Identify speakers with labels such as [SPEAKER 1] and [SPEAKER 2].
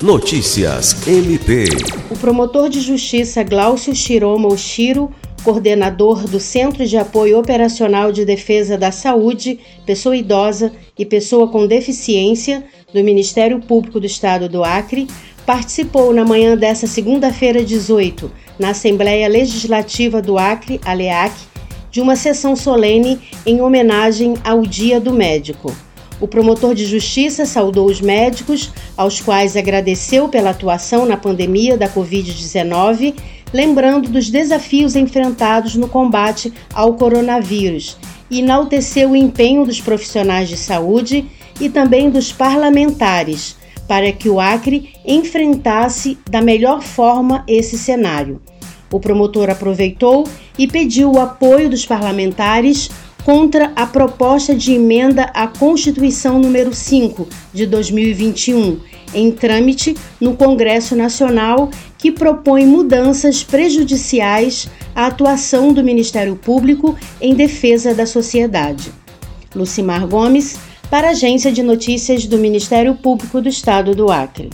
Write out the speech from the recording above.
[SPEAKER 1] Notícias MP.
[SPEAKER 2] O promotor de justiça Glaucio Shiroma Oshiro, coordenador do Centro de Apoio Operacional de Defesa da Saúde, Pessoa Idosa e Pessoa com Deficiência do Ministério Público do Estado do Acre, participou na manhã desta segunda-feira 18, na Assembleia Legislativa do Acre, ALEAC, de uma sessão solene em homenagem ao Dia do Médico. O promotor de justiça saudou os médicos, aos quais agradeceu pela atuação na pandemia da Covid-19, lembrando dos desafios enfrentados no combate ao coronavírus, e enalteceu o empenho dos profissionais de saúde e também dos parlamentares para que o Acre enfrentasse da melhor forma esse cenário. O promotor aproveitou e pediu o apoio dos parlamentares contra a proposta de emenda à Constituição número 5 de 2021, em trâmite no Congresso Nacional, que propõe mudanças prejudiciais à atuação do Ministério Público em defesa da sociedade. Lucimar Gomes, para a Agência de Notícias do Ministério Público do Estado do Acre.